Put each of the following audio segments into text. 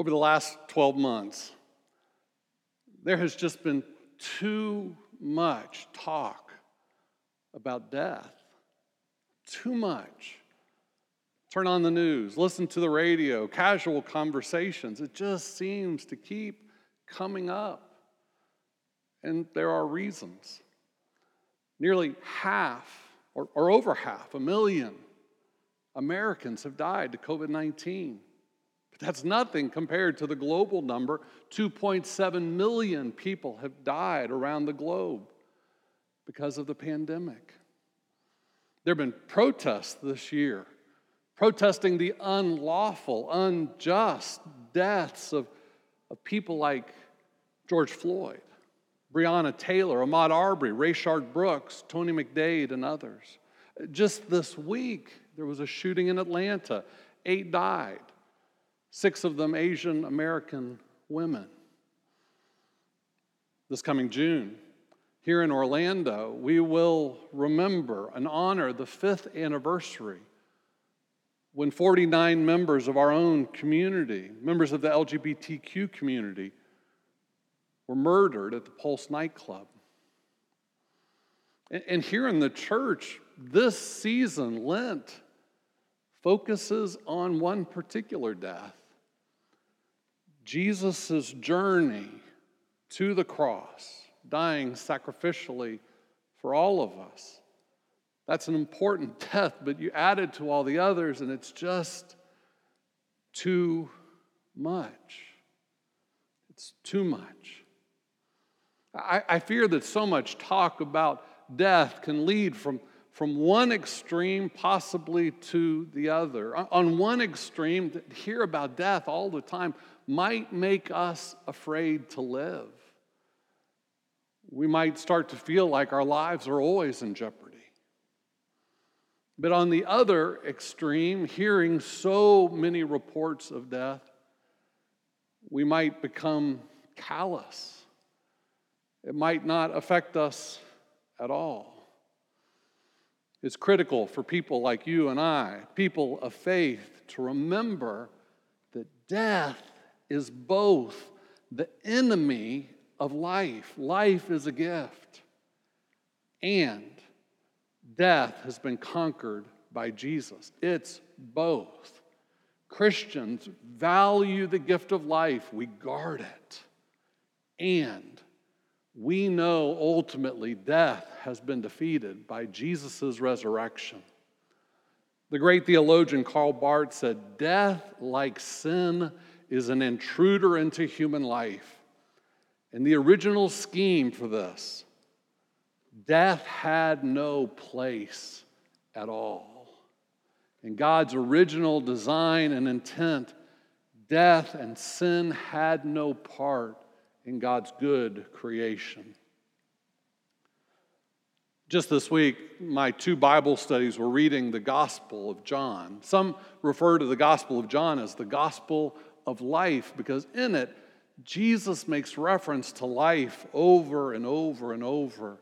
Over the last 12 months, there has just been too much talk about death. Too much. Turn on the news, listen to the radio, casual conversations. It just seems to keep coming up. And there are reasons. Nearly half, or, or over half, a million Americans have died to COVID 19. That's nothing compared to the global number. 2.7 million people have died around the globe because of the pandemic. There have been protests this year, protesting the unlawful, unjust deaths of, of people like George Floyd, Breonna Taylor, Ahmaud Arbery, Rayshard Brooks, Tony McDade, and others. Just this week, there was a shooting in Atlanta. Eight died six of them Asian American women. This coming June, here in Orlando, we will remember and honor the fifth anniversary when 49 members of our own community, members of the LGBTQ community, were murdered at the Pulse nightclub. And here in the church, this season, Lent, focuses on one particular death Jesus' journey to the cross, dying sacrificially for all of us. That's an important death, but you add it to all the others, and it's just too much. It's too much. I, I fear that so much talk about death can lead from, from one extreme possibly to the other. On one extreme, to hear about death all the time might make us afraid to live. We might start to feel like our lives are always in jeopardy. But on the other extreme, hearing so many reports of death, we might become callous. It might not affect us at all. It's critical for people like you and I, people of faith, to remember that death is both the enemy of life. Life is a gift. And death has been conquered by Jesus. It's both. Christians value the gift of life, we guard it. And we know ultimately death has been defeated by Jesus' resurrection. The great theologian Karl Barth said, Death, like sin, is an intruder into human life. And the original scheme for this, death had no place at all. In God's original design and intent, death and sin had no part in God's good creation. Just this week, my two Bible studies were reading the Gospel of John. Some refer to the Gospel of John as the Gospel of life because in it, Jesus makes reference to life over and over and over.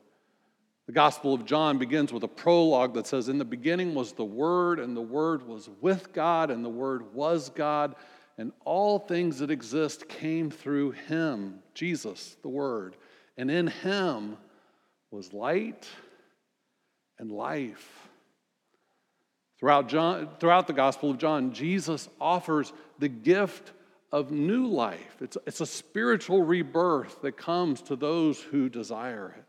The Gospel of John begins with a prologue that says, In the beginning was the Word, and the Word was with God, and the Word was God, and all things that exist came through Him, Jesus, the Word. And in Him was light and life. Throughout, John, throughout the Gospel of John, Jesus offers the gift of new life. It's, it's a spiritual rebirth that comes to those who desire it.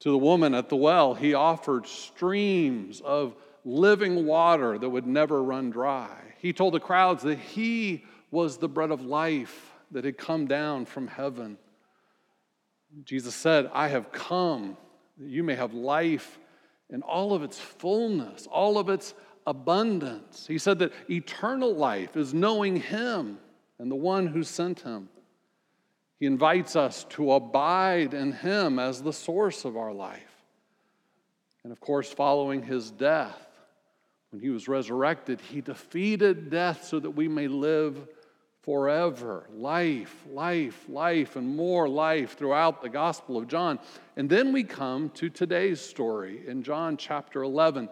To the woman at the well, he offered streams of living water that would never run dry. He told the crowds that he was the bread of life that had come down from heaven. Jesus said, I have come that you may have life in all of its fullness, all of its abundance. He said that eternal life is knowing Him and the one who sent Him. He invites us to abide in Him as the source of our life. And of course, following His death, when He was resurrected, He defeated death so that we may live forever. Life, life, life, and more life throughout the Gospel of John. And then we come to today's story in John chapter 11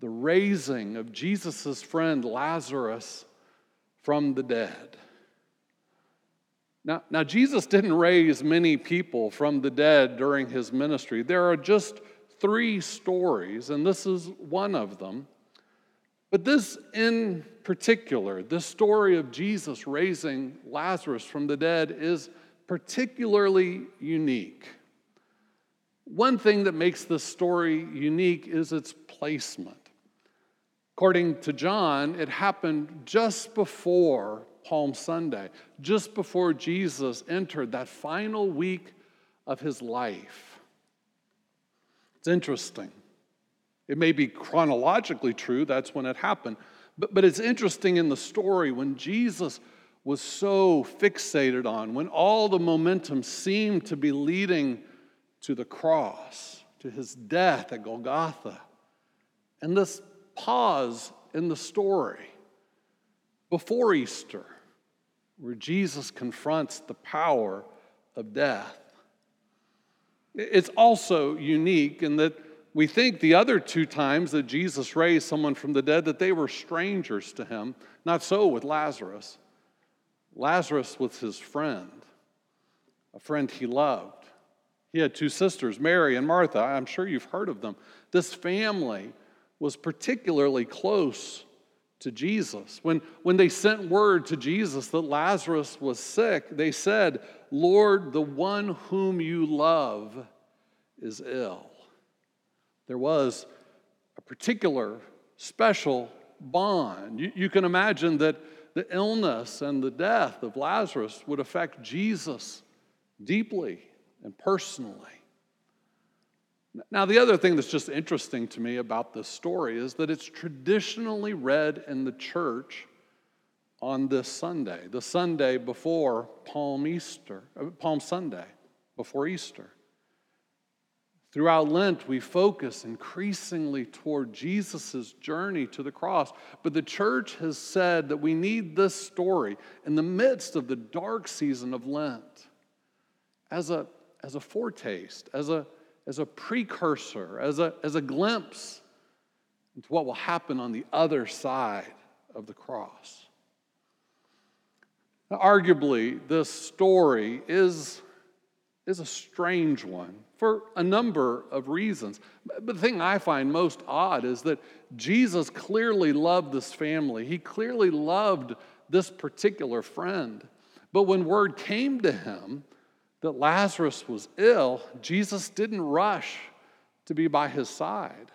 the raising of Jesus' friend Lazarus from the dead. Now, now, Jesus didn't raise many people from the dead during his ministry. There are just three stories, and this is one of them. But this in particular, this story of Jesus raising Lazarus from the dead is particularly unique. One thing that makes this story unique is its placement. According to John, it happened just before Palm Sunday, just before Jesus entered that final week of his life. It's interesting. It may be chronologically true, that's when it happened, but, but it's interesting in the story when Jesus was so fixated on, when all the momentum seemed to be leading to the cross, to his death at Golgotha. And this pause in the story before Easter, where Jesus confronts the power of death. It's also unique in that we think the other two times that Jesus raised someone from the dead that they were strangers to him. Not so with Lazarus. Lazarus was his friend, a friend he loved. He had two sisters, Mary and Martha. I'm sure you've heard of them. This family was particularly close to Jesus. When, when they sent word to Jesus that Lazarus was sick, they said, Lord, the one whom you love is ill. There was a particular special bond. You, you can imagine that the illness and the death of Lazarus would affect Jesus deeply and personally. Now, the other thing that's just interesting to me about this story is that it's traditionally read in the church on this Sunday, the Sunday before Palm Easter, uh, Palm Sunday, before Easter. Throughout Lent, we focus increasingly toward Jesus' journey to the cross. But the church has said that we need this story in the midst of the dark season of Lent as a, as a foretaste, as a as a precursor, as a, as a glimpse into what will happen on the other side of the cross. Now, arguably, this story is, is a strange one for a number of reasons. But the thing I find most odd is that Jesus clearly loved this family, he clearly loved this particular friend. But when word came to him that Lazarus was ill, Jesus didn't rush to be by his side.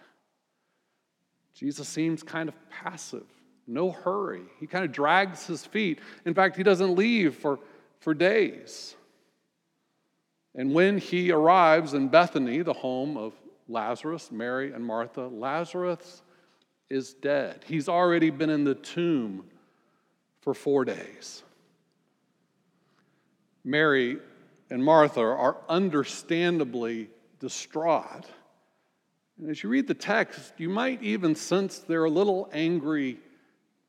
Jesus seems kind of passive, no hurry. He kind of drags his feet. In fact, he doesn't leave for, for days. And when he arrives in Bethany, the home of Lazarus, Mary, and Martha, Lazarus is dead. He's already been in the tomb for four days. Mary and Martha are understandably distraught. And as you read the text, you might even sense they're a little angry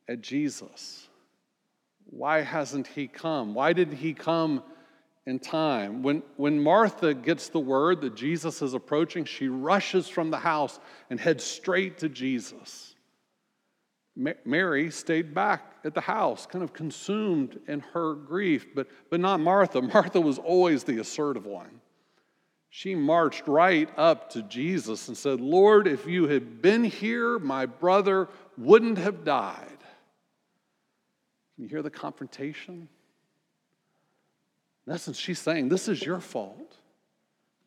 at Jesus. Why hasn't he come? Why didn't he come in time? When, when Martha gets the word that Jesus is approaching, she rushes from the house and heads straight to Jesus. Mary stayed back at the house, kind of consumed in her grief, but, but not Martha. Martha was always the assertive one. She marched right up to Jesus and said, Lord, if you had been here, my brother wouldn't have died. Can you hear the confrontation? In essence, she's saying, This is your fault.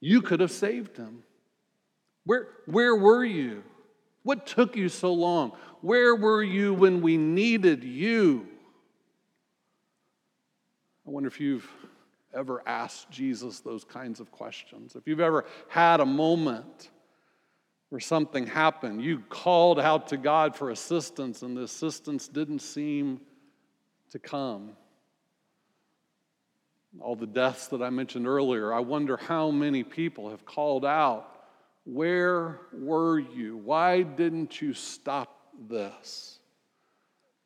You could have saved him. Where, where were you? What took you so long? Where were you when we needed you? I wonder if you've ever asked Jesus those kinds of questions. If you've ever had a moment where something happened. You called out to God for assistance, and the assistance didn't seem to come. All the deaths that I mentioned earlier, I wonder how many people have called out, Where were you? Why didn't you stop this?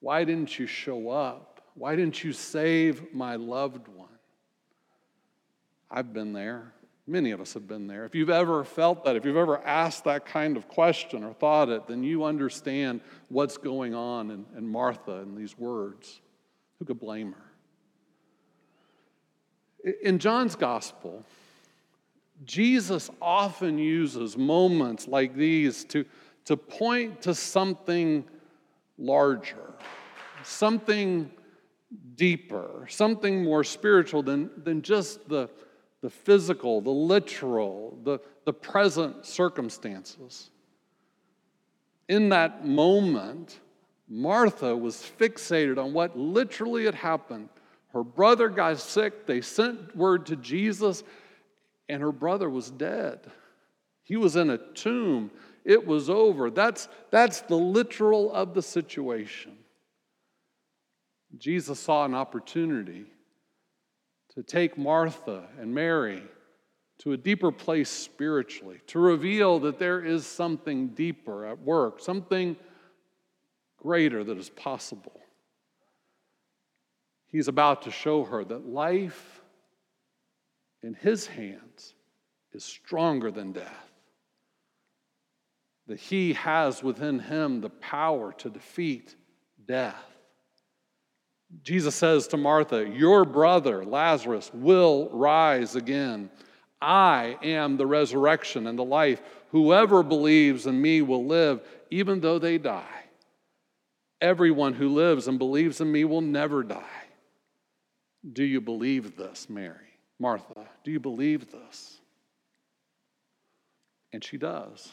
Why didn't you show up? Why didn't you save my loved one? I've been there. Many of us have been there. If you've ever felt that, if you've ever asked that kind of question or thought it, then you understand what's going on in, in Martha and these words. Who could blame her? In John's gospel, Jesus often uses moments like these to, to point to something larger, something deeper, something more spiritual than, than just the, the physical, the literal, the, the present circumstances. In that moment, Martha was fixated on what literally had happened. Her brother got sick, they sent word to Jesus, and her brother was dead. He was in a tomb. It was over. That's, that's the literal of the situation. Jesus saw an opportunity to take Martha and Mary to a deeper place spiritually, to reveal that there is something deeper at work, something greater that is possible. He's about to show her that life in his hands is stronger than death, that he has within him the power to defeat death. Jesus says to Martha, Your brother, Lazarus, will rise again. I am the resurrection and the life. Whoever believes in me will live, even though they die. Everyone who lives and believes in me will never die. Do you believe this, Mary? Martha, do you believe this? And she does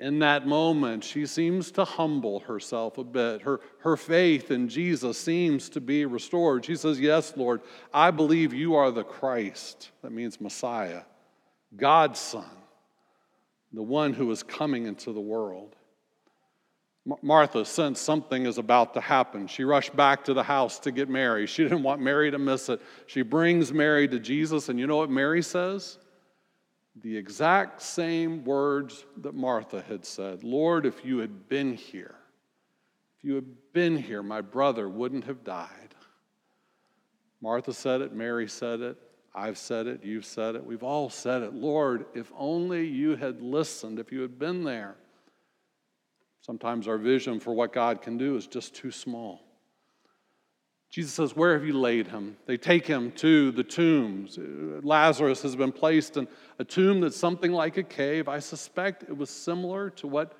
in that moment, she seems to humble herself a bit. Her, her faith in Jesus seems to be restored. She says, Yes, Lord, I believe you are the Christ. That means Messiah, God's Son, the one who is coming into the world. Martha sensed something is about to happen. She rushed back to the house to get Mary. She didn't want Mary to miss it. She brings Mary to Jesus, and you know what Mary says? the exact same words that Martha had said Lord, if you had been here, if you had been here, my brother wouldn't have died. Martha said it, Mary said it, I've said it, you've said it, we've all said it. Lord, if only you had listened, if you had been there. Sometimes our vision for what God can do is just too small. Jesus says, Where have you laid him? They take him to the tombs. Lazarus has been placed in a tomb that's something like a cave. I suspect it was similar to what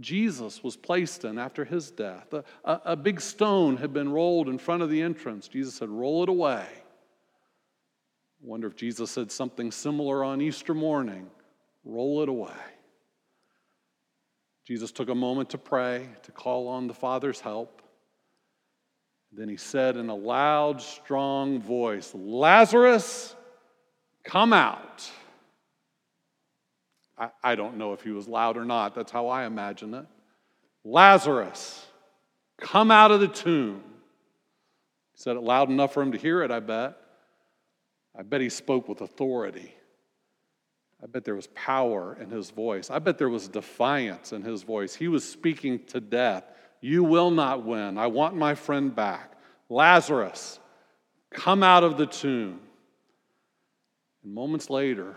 Jesus was placed in after his death. A, a, a big stone had been rolled in front of the entrance. Jesus said, Roll it away. I wonder if Jesus said something similar on Easter morning roll it away. Jesus took a moment to pray, to call on the Father's help. Then he said in a loud, strong voice, Lazarus, come out. I, I, don't know if he was loud or not. That's how I imagine it. Lazarus, come out of the tomb. He said it loud enough for him to hear it, I bet. I bet he spoke with authority. I bet there was power in his voice. I bet there was defiance in his voice. He was speaking to death. You will not win. I want my friend back. Lazarus, come out of the tomb. And moments later,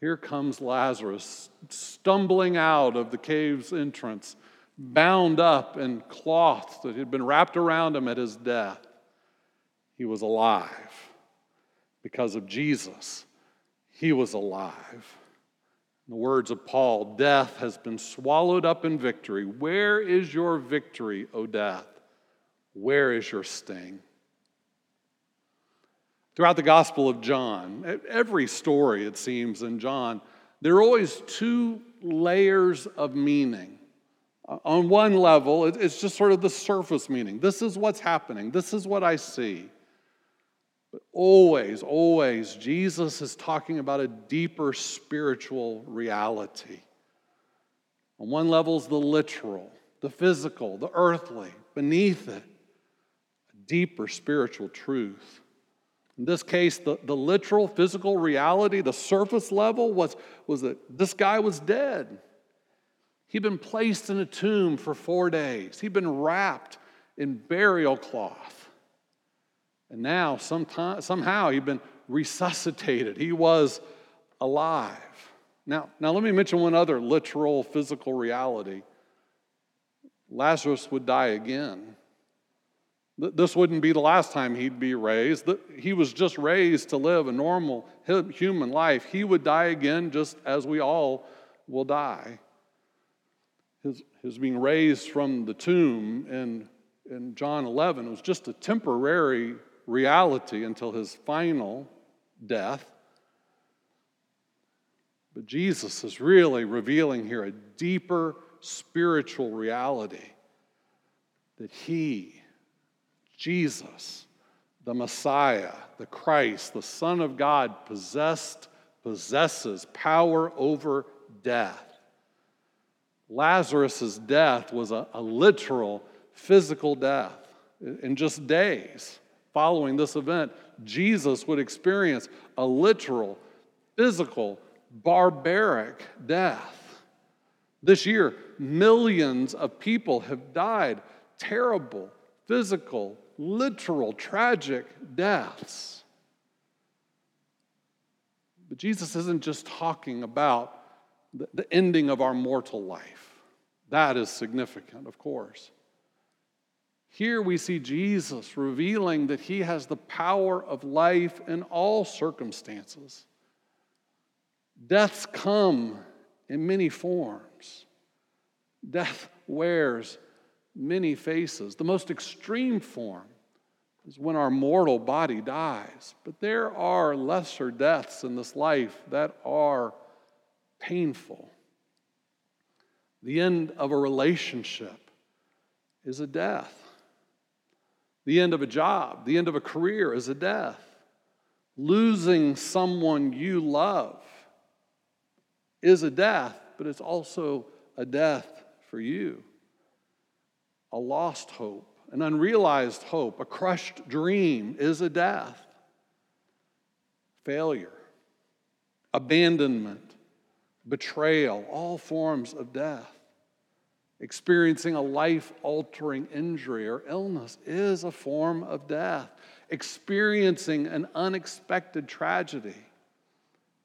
here comes Lazarus stumbling out of the cave's entrance, bound up in cloth that had been wrapped around him at his death. He was alive. Because of Jesus, he was alive. In the words of Paul, death has been swallowed up in victory. Where is your victory, O death? Where is your sting? Throughout the Gospel of John, every story, it seems, in John, there are always two layers of meaning. On one level, it's just sort of the surface meaning. This is what's happening, this is what I see. But always, always, Jesus is talking about a deeper spiritual reality. On one level is the literal, the physical, the earthly. Beneath it, a deeper spiritual truth. In this case, the, the literal physical reality, the surface level, was, was that this guy was dead. He'd been placed in a tomb for four days, he'd been wrapped in burial cloth. And now, sometime, somehow, he'd been resuscitated. He was alive. Now, now, let me mention one other literal physical reality Lazarus would die again. This wouldn't be the last time he'd be raised. He was just raised to live a normal human life. He would die again just as we all will die. His, his being raised from the tomb in, in John 11 was just a temporary reality until his final death. But Jesus is really revealing here a deeper spiritual reality that he Jesus, the Messiah, the Christ, the Son of God, possessed, possesses power over death. Lazarus' death was a, a literal physical death. In just days following this event, Jesus would experience a literal, physical, barbaric death. This year, millions of people have died terrible, physical, literal, tragic deaths. But Jesus isn't just talking about the, ending of our mortal life. That is significant, of course. Here we see Jesus revealing that he has the power of life in all circumstances. Deaths come in many forms. Death wears many faces. The most extreme form is when our mortal body dies. But there are lesser deaths in this life that are painful. The end of a relationship is a death. The end of a job, the end of a career is a death. Losing someone you love is a death, but it's also a death for you a lost hope, an unrealized hope, a crushed dream is a death. Failure, abandonment, betrayal, all forms of death. Experiencing a life altering injury or illness is a form of death. Experiencing an unexpected tragedy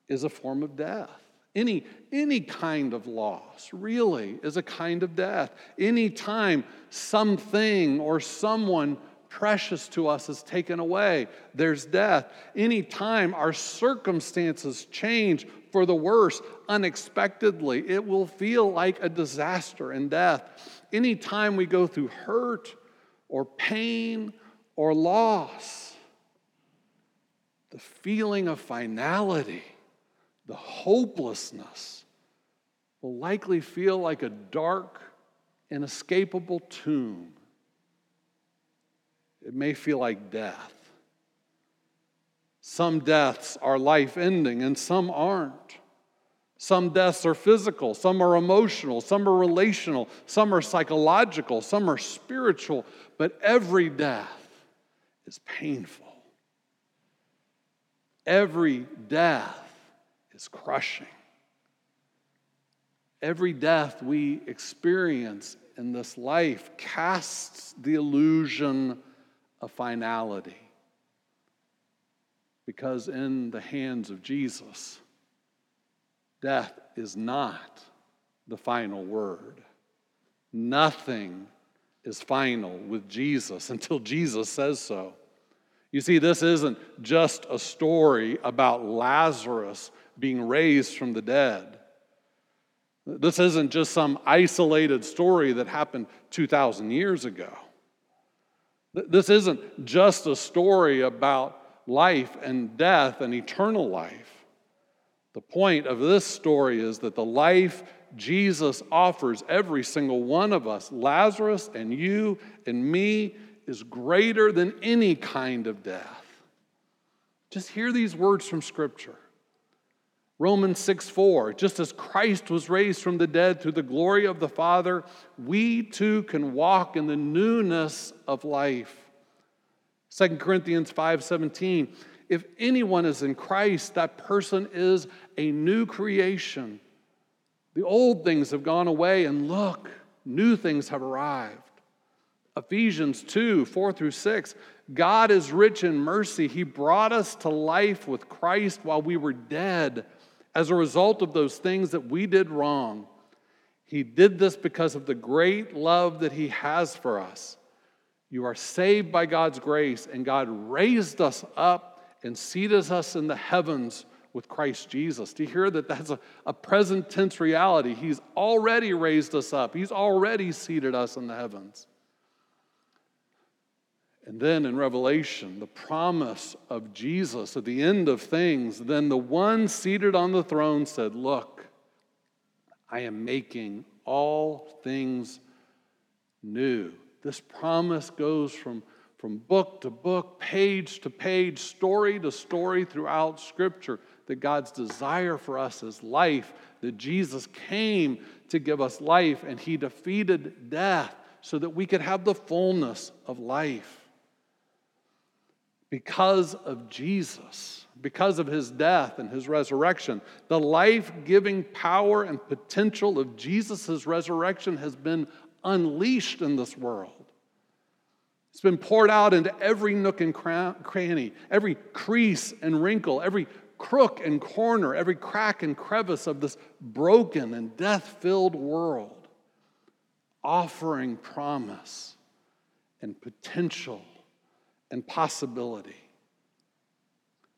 is a form of death. Any, any kind of loss really is a kind of death. Any time something or someone precious to us is taken away, there's death. Any time our circumstances change for the worse unexpectedly, it will feel like a disaster and death. Any time we go through hurt or pain or loss, the feeling of finality the hopelessness will likely feel like a dark, inescapable tomb. It may feel like death. Some deaths are life ending and some aren't. Some deaths are physical, some are emotional, some are relational, some are psychological, some are spiritual, but every death is painful. Every death is crushing. Every death we experience in this life casts the illusion of finality. Because in the hands of Jesus, death is not the final word. Nothing is final with Jesus until Jesus says so. You see, this isn't just a story about Lazarus being raised from the dead. This isn't just some isolated story that happened 2,000 years ago. This isn't just a story about life and death and eternal life. The point of this story is that the life Jesus offers every single one of us, Lazarus and you and me, is greater than any kind of death. Just hear these words from Scripture. Romans 6 4, just as Christ was raised from the dead through the glory of the Father, we too can walk in the newness of life. 2 Corinthians 5 17, if anyone is in Christ, that person is a new creation. The old things have gone away, and look, new things have arrived. Ephesians 2 4 through 6. God is rich in mercy. He brought us to life with Christ while we were dead as a result of those things that we did wrong. He did this because of the great love that He has for us. You are saved by God's grace, and God raised us up and seated us in the heavens with Christ Jesus. Do you hear that that's a, a present tense reality? He's already raised us up, He's already seated us in the heavens. And then in Revelation, the promise of Jesus at the end of things, then the one seated on the throne said, Look, I am making all things new. This promise goes from, from book to book, page to page, story to story throughout Scripture that God's desire for us is life, that Jesus came to give us life, and He defeated death so that we could have the fullness of life because of Jesus, because of his death and his resurrection. The life giving power and potential of Jesus' resurrection has been unleashed in this world. It's been poured out into every nook and cranny, every crease and wrinkle, every crook and corner, every crack and crevice of this broken and death filled world, offering promise and potential and possibility.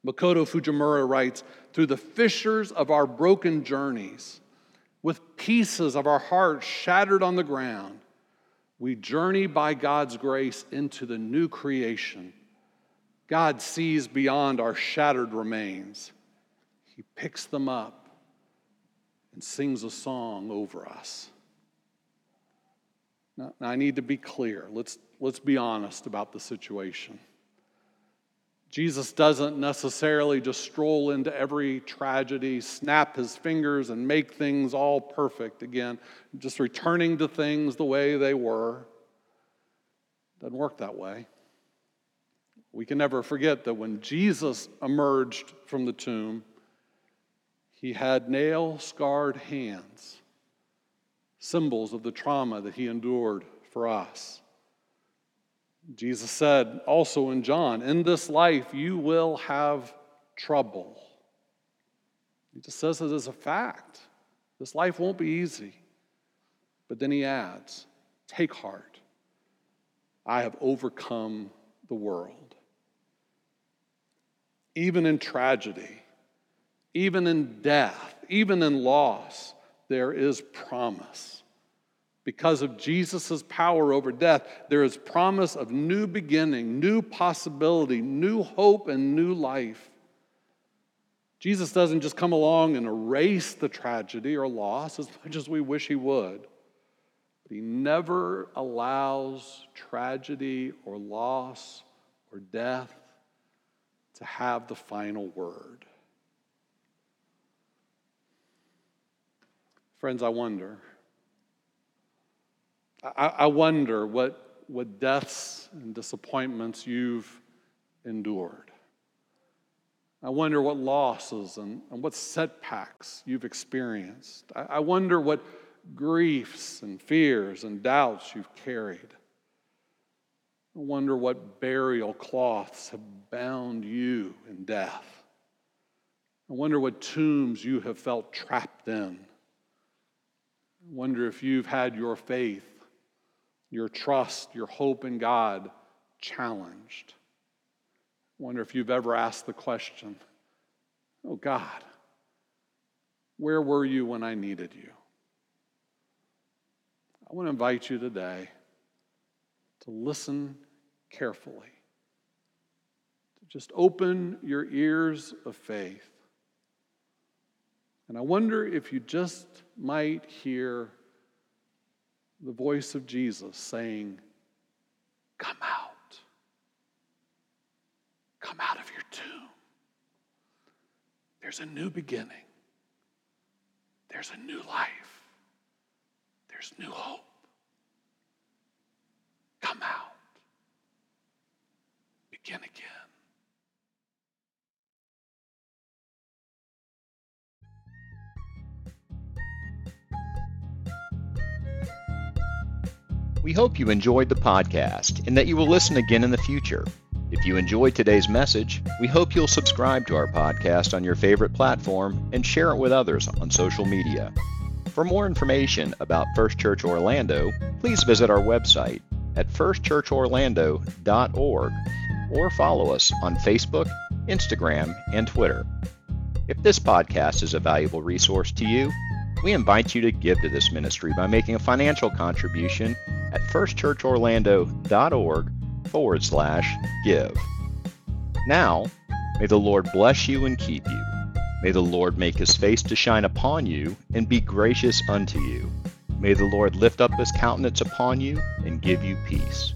Makoto Fujimura writes Through the fissures of our broken journeys, with pieces of our hearts shattered on the ground, we journey by God's grace into the new creation. God sees beyond our shattered remains. He picks them up and sings a song over us. Now, I need to be clear. Let's, let's be honest about the situation. Jesus doesn't necessarily just stroll into every tragedy, snap his fingers, and make things all perfect again, just returning to things the way they were. Doesn't work that way. We can never forget that when Jesus emerged from the tomb, he had nail scarred hands symbols of the trauma that he endured for us. Jesus said also in John, In this life you will have trouble. He just says it as a fact. This life won't be easy. But then he adds, Take heart. I have overcome the world. Even in tragedy, even in death, even in loss, there is promise. Because of Jesus' power over death, there is promise of new beginning, new possibility, new hope, and new life. Jesus doesn't just come along and erase the tragedy or loss as much as we wish he would, but he never allows tragedy or loss or death to have the final word. Friends, I wonder. I, I wonder what, what deaths and disappointments you've endured. I wonder what losses and, and what setbacks you've experienced. I, I wonder what griefs and fears and doubts you've carried. I wonder what burial cloths have bound you in death. I wonder what tombs you have felt trapped in I wonder if you've had your faith, your trust, your hope in God challenged. I wonder if you've ever asked the question, Oh God, where were you when I needed you? I want to invite you today to listen carefully, to just open your ears of faith and I wonder if you just might hear the voice of Jesus saying, Come out. Come out of your tomb. There's a new beginning. there's a new life, there's new hope. Come out, begin again. We hope you enjoyed the podcast and that you will listen again in the future. If you enjoyed today's message, we hope you'll subscribe to our podcast on your favorite platform and share it with others on social media. For more information about First Church Orlando, please visit our website at firstchurchorlando.org or follow us on Facebook, Instagram, and Twitter. If this podcast is a valuable resource to you, we invite you to give to this ministry by making a financial contribution at firstchurchorlando.org forward slash give. Now, may the Lord bless you and keep you. May the Lord make his face to shine upon you and be gracious unto you. May the Lord lift up his countenance upon you and give you peace.